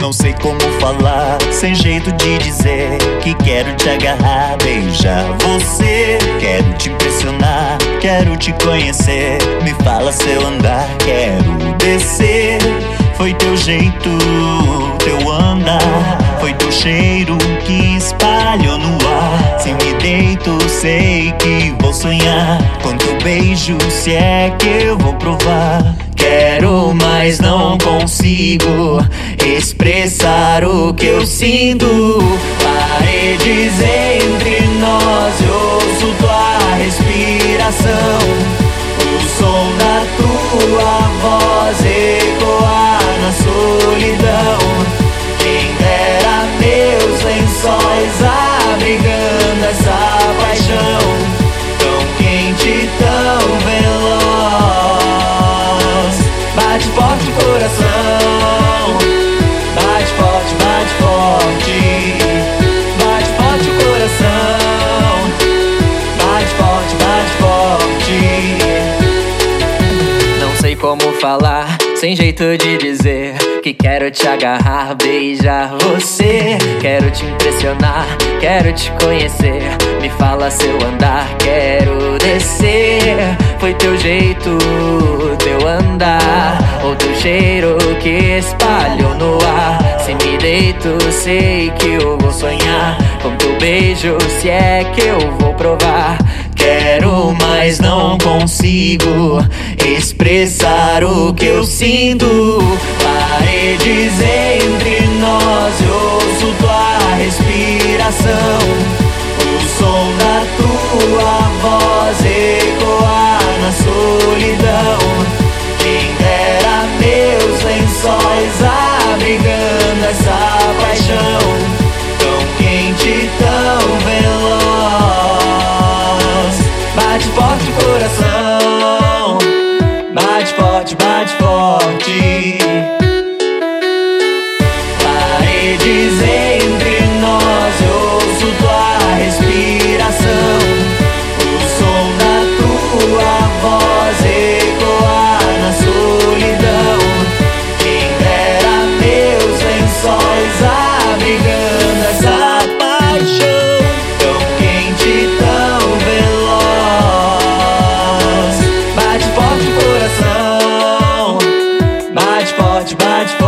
Não sei como falar, sem jeito de dizer que quero te agarrar, beijar você. Quero te impressionar, quero te conhecer. Me fala seu andar, quero descer. Foi teu jeito, teu andar, foi teu cheiro que espalhou no ar. Se me deito, sei que vou sonhar com teu beijo, se é que eu vou provar. Quero, mas não consigo expressar o que eu sinto. Paredes entre como falar, sem jeito de dizer que quero te agarrar, beijar você. Quero te impressionar, quero te conhecer. Me fala seu andar, quero descer. Foi teu jeito, teu andar, ou teu cheiro que espalhou no ar. Se me deito, sei que eu vou sonhar com teu beijo, se é que eu vou provar. Quero, mas não consigo expressar o que eu sinto. Paredes entre nós, eu ouço tua respiração. O som da tua voz ecoa na solidão. Quem dera meus lençóis abrigando essa paixão tão quente, tão veloz. Bate forte o coração. bate, bate forte. bate, bate.